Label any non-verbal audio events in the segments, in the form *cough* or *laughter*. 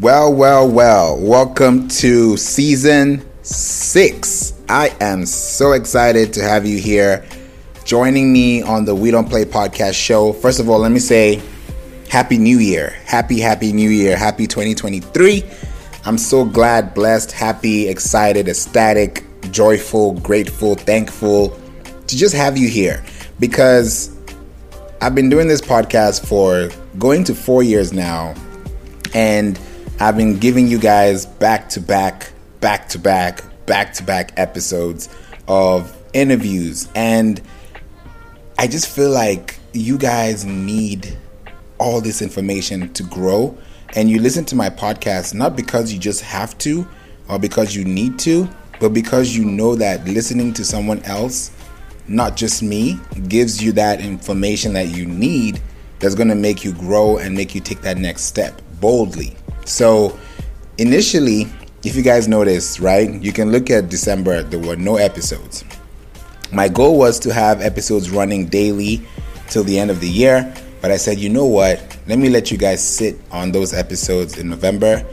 Well, well, well. Welcome to season six. I am so excited to have you here joining me on the We Don't Play podcast show. First of all, let me say Happy New Year. Happy, happy New Year. Happy 2023. I'm so glad, blessed, happy, excited, ecstatic, joyful, grateful, thankful to just have you here because I've been doing this podcast for going to four years now and I've been giving you guys back to back, back to back, back to back episodes of interviews. And I just feel like you guys need all this information to grow. And you listen to my podcast not because you just have to or because you need to, but because you know that listening to someone else, not just me, gives you that information that you need that's going to make you grow and make you take that next step boldly. So, initially, if you guys notice, right, you can look at December, there were no episodes. My goal was to have episodes running daily till the end of the year, but I said, you know what, let me let you guys sit on those episodes in November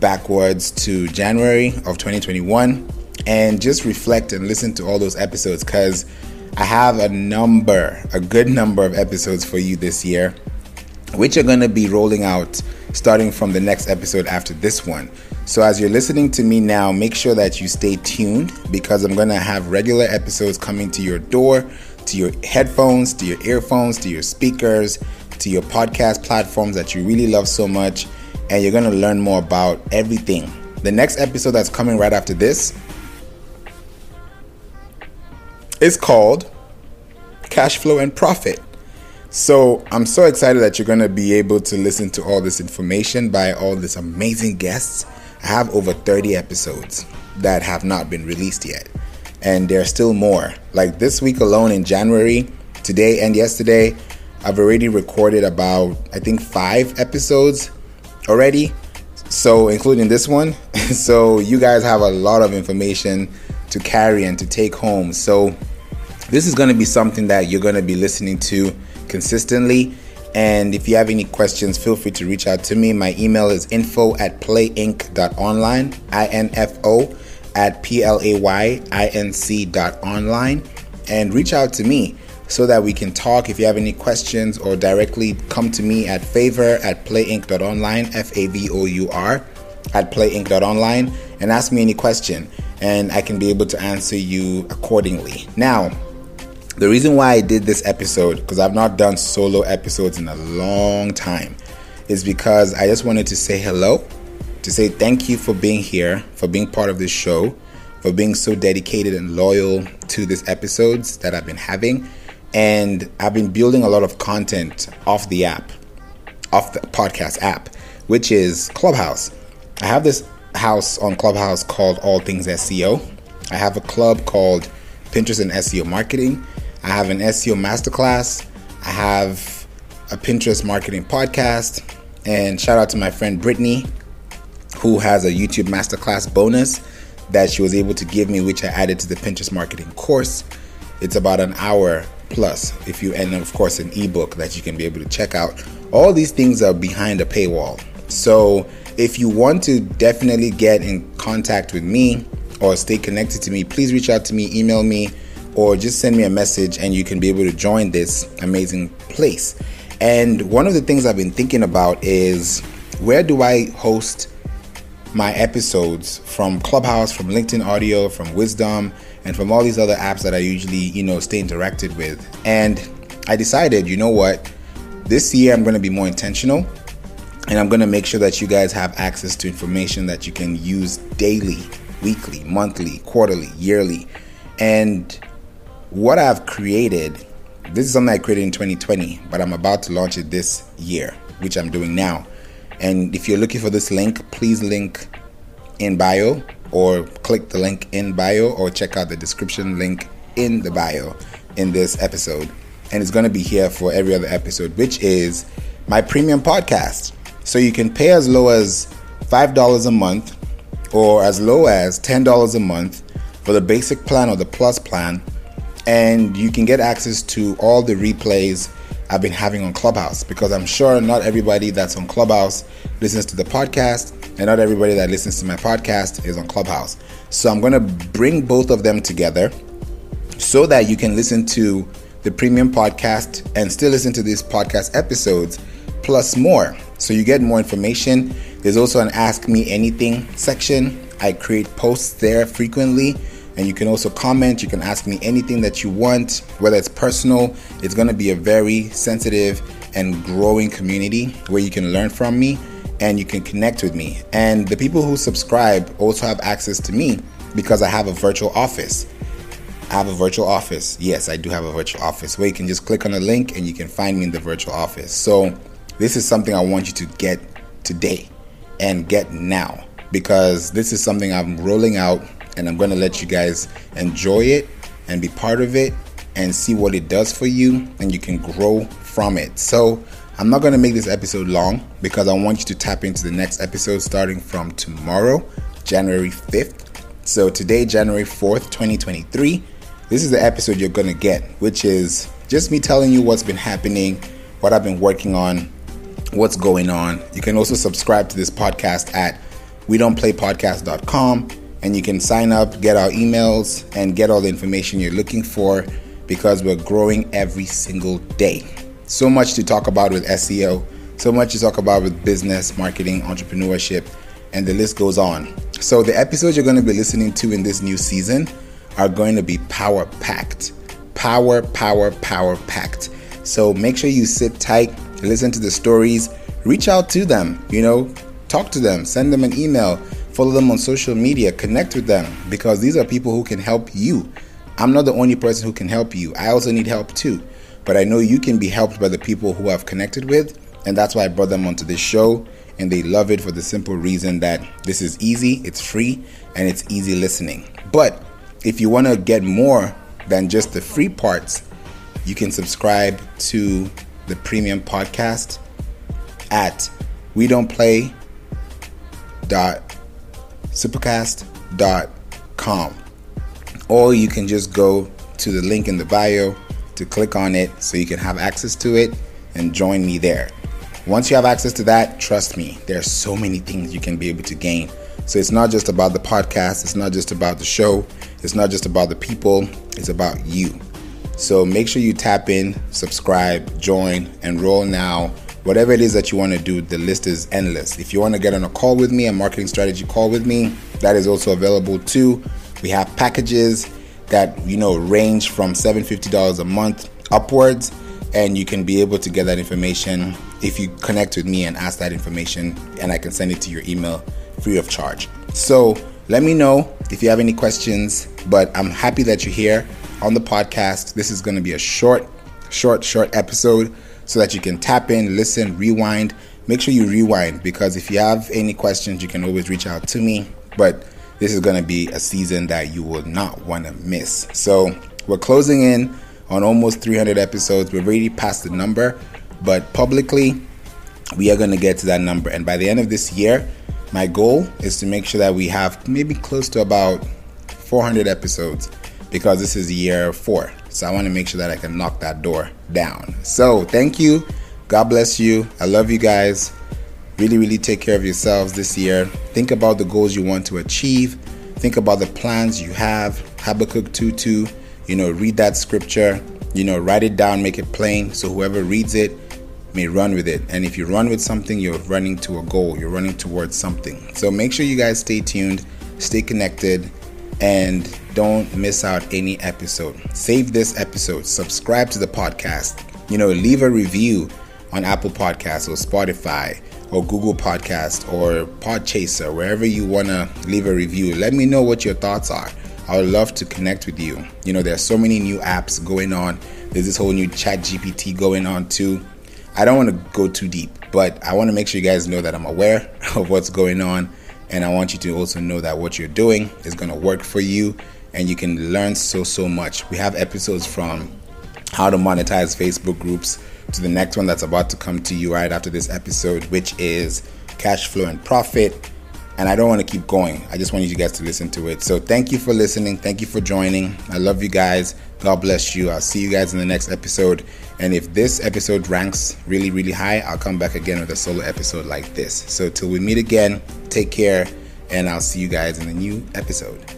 backwards to January of 2021 and just reflect and listen to all those episodes because I have a number, a good number of episodes for you this year, which are going to be rolling out starting from the next episode after this one. So, as you're listening to me now, make sure that you stay tuned because I'm going to have regular episodes coming to your door, to your headphones, to your earphones, to your speakers, to your podcast platforms that you really love so much. And you're going to learn more about everything. The next episode that's coming right after this is called Cash Flow and Profit. So I'm so excited that you're going to be able to listen to all this information by all these amazing guests. I have over 30 episodes that have not been released yet, and there are still more. Like this week alone in January, today and yesterday, I've already recorded about I think five episodes already. So including this one. *laughs* so you guys have a lot of information to carry and to take home. So this is going to be something that you're going to be listening to consistently. And if you have any questions, feel free to reach out to me. My email is info at playinc.online, I-N-F-O at P-L-A-Y-I-N-C dot online. And reach out to me so that we can talk if you have any questions or directly come to me at favour at playinc.online, F-A-V-O-U-R at playinc.online and ask me any question and I can be able to answer you accordingly. Now, the reason why I did this episode, because I've not done solo episodes in a long time, is because I just wanted to say hello, to say thank you for being here, for being part of this show, for being so dedicated and loyal to these episodes that I've been having. And I've been building a lot of content off the app, off the podcast app, which is Clubhouse. I have this house on Clubhouse called All Things SEO. I have a club called Pinterest and SEO Marketing. I have an SEO masterclass. I have a Pinterest marketing podcast. And shout out to my friend Brittany, who has a YouTube masterclass bonus that she was able to give me, which I added to the Pinterest marketing course. It's about an hour plus, if you, and of course, an ebook that you can be able to check out. All these things are behind a paywall. So if you want to definitely get in contact with me or stay connected to me, please reach out to me, email me or just send me a message and you can be able to join this amazing place. And one of the things I've been thinking about is where do I host my episodes from Clubhouse, from LinkedIn Audio, from Wisdom, and from all these other apps that I usually, you know, stay interacted with. And I decided, you know what? This year I'm going to be more intentional and I'm going to make sure that you guys have access to information that you can use daily, weekly, monthly, quarterly, yearly. And what I've created, this is something I created in 2020, but I'm about to launch it this year, which I'm doing now. And if you're looking for this link, please link in bio or click the link in bio or check out the description link in the bio in this episode. And it's going to be here for every other episode, which is my premium podcast. So you can pay as low as $5 a month or as low as $10 a month for the basic plan or the plus plan and you can get access to all the replays I've been having on Clubhouse because I'm sure not everybody that's on Clubhouse listens to the podcast. and not everybody that listens to my podcast is on Clubhouse. So I'm going to bring both of them together so that you can listen to the premium podcast and still listen to these podcast episodes plus more. So you get more information. There's also an Ask Me Anything section. I create posts there frequently and you can also comment. You can ask me anything that you want, whether it's personal. It's to be a very sensitive and growing community where you can learn from me and you can connect with me. And the people who subscribe also have access to me because I have a virtual office. I have a virtual office. Yes, I do have a virtual office where you can just click on a link and you can find me in the virtual office. So, this is something I want you to get today and get now because this is something I'm rolling out and I'm going to let you guys enjoy it and be part of it and see what it does for you and you can grow from it. So, I'm not going to make this episode long because I want you to tap into the next episode starting from tomorrow, January 5th. So, today, January 4th, 2023, this is the episode you're going to get, which is just me telling you what's been happening, what I've been working on, what's going on. You can also subscribe to this podcast at we don't play podcast.com and you can sign up, get our emails, and get all the information you're looking for because we're growing every single day. So much to talk about with SEO, so much to talk about with business, marketing, entrepreneurship, and the list goes on. So, the episodes you're going to be listening to in this new season are going to be power packed. Power, power, power packed. So, make sure you sit tight, listen to the stories, reach out to them, you know, talk to them, send them an email follow them on social media, connect with them because these are people who can help you. I'm not the only person who can help you. I also need help too. But I know you can be helped by the people who I've connected with, and that's why I brought them onto this show. And they love it for the simple reason that this is easy, it's free, and it's easy listening. But if you want to get more than just the free parts, you can subscribe to the premium podcast at we don't play dot supercast.com. Or you can just go to the link in the bio to click on it so you can have access to it and join me there. Once you have access to that, trust me, there are so many things you can be able to gain. So it's not just about the podcast, it's not just about the show, it's not just about the people, it's about you. So make sure you tap in, subscribe, join, and enroll now whatever it is that you want to do, the list is endless. If you want to get on a call with me, a marketing strategy call with me, that is also available too. We have packages that you know range from $750 a month upwards and you can be able to get that information if you connect with me and ask that information and I can send it to your email free of charge. So, let me know if you have any questions, but I'm happy that you're here on the podcast. This is going to be a short short short episode so that you can tap in, listen, rewind. Make sure you rewind because if you have any questions, you can always reach out to me. But this is going to be a season that you will not want to miss. So we're closing in on almost 300 episodes. We've already passed the number, but publicly, we are going to get to that number. And by the end of this year, my goal is to make sure that we have maybe close to about 400 episodes because this is year four. So I want to make sure that I can knock that door down. So thank you. God bless you. I love you guys. Really, really take care of yourselves this year. Think about the goals you want to achieve. Think about the plans you have. Habakkuk 2 2. You know, read that scripture. You know, write it down, make it plain so whoever reads it may run with it. And if you run with something, you're running to a goal, you're running towards something. So make sure you guys stay tuned, stay connected, and don't miss out any episode. Save this episode, subscribe to the podcast, you know, leave a review on Apple Podcasts or Spotify or Google Podcast or Podchaser, wherever you want to leave a review. Let me know what your thoughts are. I would love to connect with you. You know, there's so many new apps going on. There's this whole new ChatGPT going on too. I don't want to go too deep, but I want to make sure you guys know that I'm aware *laughs* of what's going on and I want you to also know that what you're doing is going to work for you and you can learn so, so much. We have episodes from how to monetize Facebook groups to the next one that's about to come to you right after this episode, which is cash flow and profit. And I don't want to keep going. I just want you guys to listen to it. So thank you for listening. Thank you for joining. I love you guys. God bless you. I'll see you guys in the next episode. And if this episode ranks really, really high, I'll come back again with a solo episode like this. So till we meet again, Take care, and I'll see you guys in the new episode.